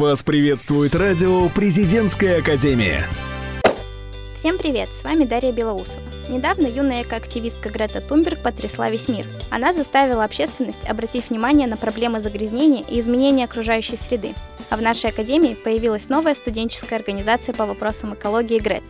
Вас приветствует радио «Президентская академия». Всем привет, с вами Дарья Белоусова. Недавно юная экоактивистка Грета Тумберг потрясла весь мир. Она заставила общественность обратить внимание на проблемы загрязнения и изменения окружающей среды. А в нашей академии появилась новая студенческая организация по вопросам экологии Греты.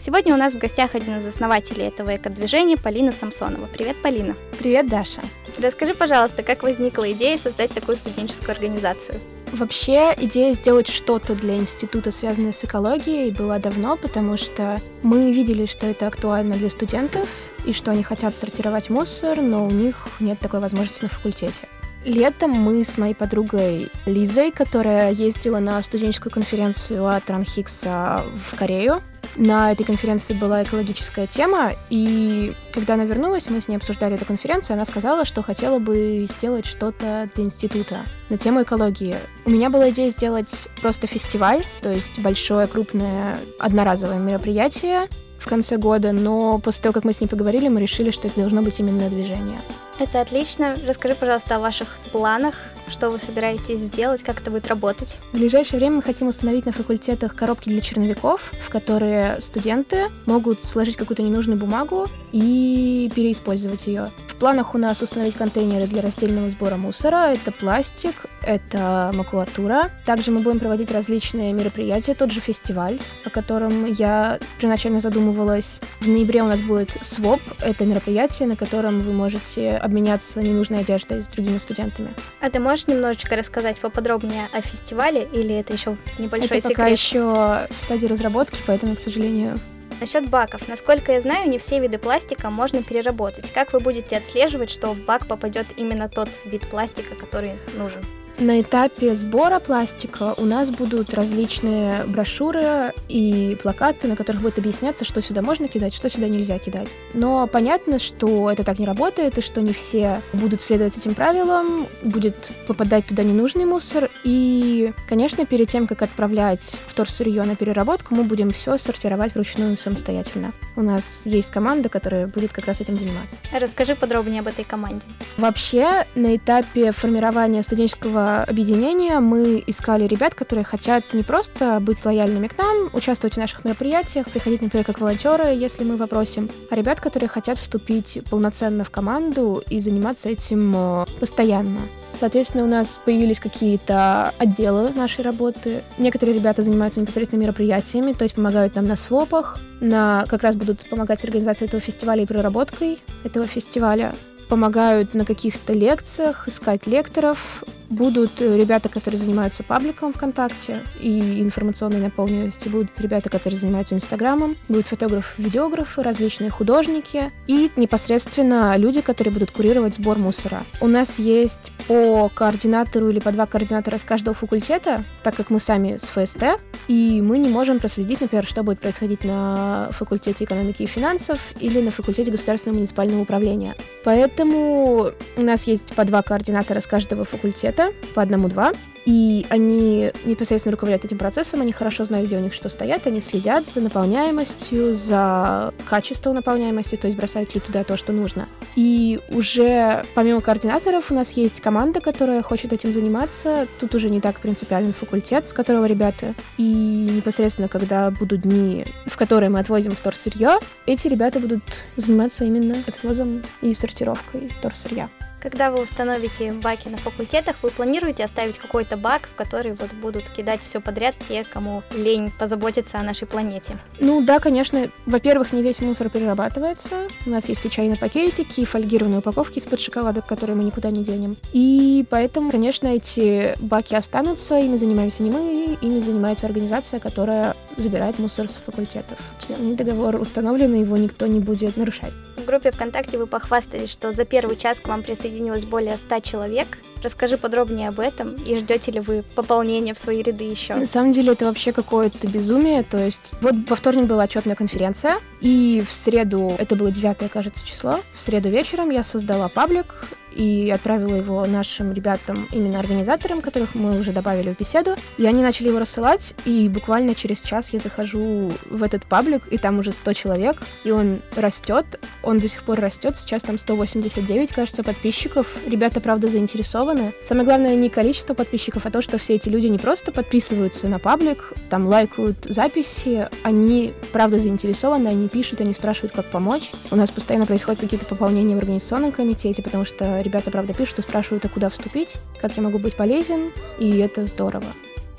Сегодня у нас в гостях один из основателей этого экодвижения Полина Самсонова. Привет, Полина. Привет, Даша. Расскажи, пожалуйста, как возникла идея создать такую студенческую организацию? Вообще, идея сделать что-то для института, связанное с экологией, была давно, потому что мы видели, что это актуально для студентов, и что они хотят сортировать мусор, но у них нет такой возможности на факультете. Летом мы с моей подругой Лизой, которая ездила на студенческую конференцию от Ранхикса в Корею, на этой конференции была экологическая тема, и когда она вернулась, мы с ней обсуждали эту конференцию, она сказала, что хотела бы сделать что-то для института на тему экологии. У меня была идея сделать просто фестиваль, то есть большое, крупное, одноразовое мероприятие, в конце года, но после того, как мы с ней поговорили, мы решили, что это должно быть именно движение. Это отлично. Расскажи, пожалуйста, о ваших планах, что вы собираетесь сделать, как это будет работать. В ближайшее время мы хотим установить на факультетах коробки для черновиков, в которые студенты могут сложить какую-то ненужную бумагу и переиспользовать ее. В планах у нас установить контейнеры для раздельного сбора мусора. Это пластик, это макулатура. Также мы будем проводить различные мероприятия, тот же фестиваль, о котором я первоначально задумывалась. В ноябре у нас будет СВОП, это мероприятие, на котором вы можете обменяться ненужной одеждой с другими студентами. А ты можешь немножечко рассказать поподробнее о фестивале или это еще небольшой это секрет? пока еще в стадии разработки, поэтому, к сожалению, Насчет баков. Насколько я знаю, не все виды пластика можно переработать. Как вы будете отслеживать, что в бак попадет именно тот вид пластика, который нужен? На этапе сбора пластика у нас будут различные брошюры и плакаты, на которых будет объясняться, что сюда можно кидать, что сюда нельзя кидать. Но понятно, что это так не работает, и что не все будут следовать этим правилам, будет попадать туда ненужный мусор. И, конечно, перед тем, как отправлять вторсырье на переработку, мы будем все сортировать вручную самостоятельно. У нас есть команда, которая будет как раз этим заниматься. Расскажи подробнее об этой команде. Вообще, на этапе формирования студенческого объединения мы искали ребят, которые хотят не просто быть лояльными к нам, участвовать в наших мероприятиях, приходить, например, как волонтеры, если мы попросим, а ребят, которые хотят вступить полноценно в команду и заниматься этим э, постоянно. Соответственно, у нас появились какие-то отделы нашей работы. Некоторые ребята занимаются непосредственно мероприятиями, то есть помогают нам на свопах, на как раз будут помогать с организацией этого фестиваля и проработкой этого фестиваля помогают на каких-то лекциях, искать лекторов, Будут э, ребята, которые занимаются пабликом ВКонтакте и информационной наполненностью. Будут ребята, которые занимаются Инстаграмом. Будут фотографы-видеографы, различные художники. И непосредственно люди, которые будут курировать сбор мусора. У нас есть по координатору или по два координатора с каждого факультета, так как мы сами с ФСТ, и мы не можем проследить, например, что будет происходить на факультете экономики и финансов или на факультете государственного муниципального управления. Поэтому у нас есть по два координатора с каждого факультета, по одному-два. И они непосредственно руководят этим процессом, они хорошо знают, где у них что стоят, они следят за наполняемостью, за качеством наполняемости, то есть бросают ли туда то, что нужно. И уже помимо координаторов у нас есть команда, которая хочет этим заниматься. Тут уже не так принципиальный факультет, с которого ребята. И непосредственно, когда будут дни, в которые мы отвозим вторсырье, эти ребята будут заниматься именно отвозом и сортировкой вторсырья. Когда вы установите баки на факультетах, вы планируете оставить какой-то бак, в который вот будут кидать все подряд те, кому лень позаботиться о нашей планете? Ну да, конечно. Во-первых, не весь мусор перерабатывается. У нас есть и чайные пакетики, и фольгированные упаковки из-под шоколадок, которые мы никуда не денем. И поэтому, конечно, эти баки останутся, ими занимаемся не мы, ими занимается организация, которая забирает мусор с факультетов. Честный договор установлен, и его никто не будет нарушать. В группе ВКонтакте вы похвастались, что за первый час к вам присоединилось более 100 человек. Расскажи подробнее об этом и ждете ли вы пополнения в свои ряды еще? На самом деле это вообще какое-то безумие. То есть вот во вторник была отчетная конференция, и в среду, это было 9, кажется, число, в среду вечером я создала паблик и отправила его нашим ребятам, именно организаторам, которых мы уже добавили в беседу. И они начали его рассылать, и буквально через час я захожу в этот паблик, и там уже 100 человек, и он растет, он до сих пор растет, сейчас там 189, кажется, подписчиков. Ребята, правда, заинтересованы. Самое главное не количество подписчиков, а то, что все эти люди не просто подписываются на паблик, там лайкают записи, они, правда, заинтересованы, они пишут, они спрашивают, как помочь. У нас постоянно происходят какие-то пополнения в организационном комитете, потому что ребята, правда, пишут и спрашивают, а куда вступить, как я могу быть полезен, и это здорово.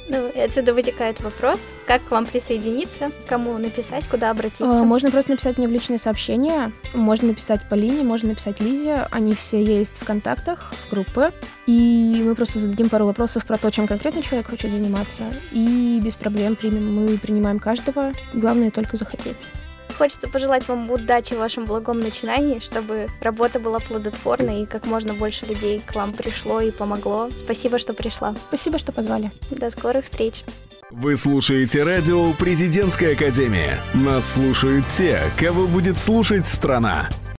Ну, отсюда вытекает вопрос, как к вам присоединиться, кому написать, куда обратиться. А, можно просто написать мне в личное сообщение, можно написать Полине, можно написать Лизе, они все есть в контактах группы, и мы просто зададим пару вопросов про то, чем конкретно человек хочет заниматься, и без проблем примем, мы принимаем каждого, главное только захотеть. Хочется пожелать вам удачи в вашем благом начинании, чтобы работа была плодотворной и как можно больше людей к вам пришло и помогло. Спасибо, что пришла. Спасибо, что позвали. До скорых встреч. Вы слушаете радио «Президентская академия». Нас слушают те, кого будет слушать страна.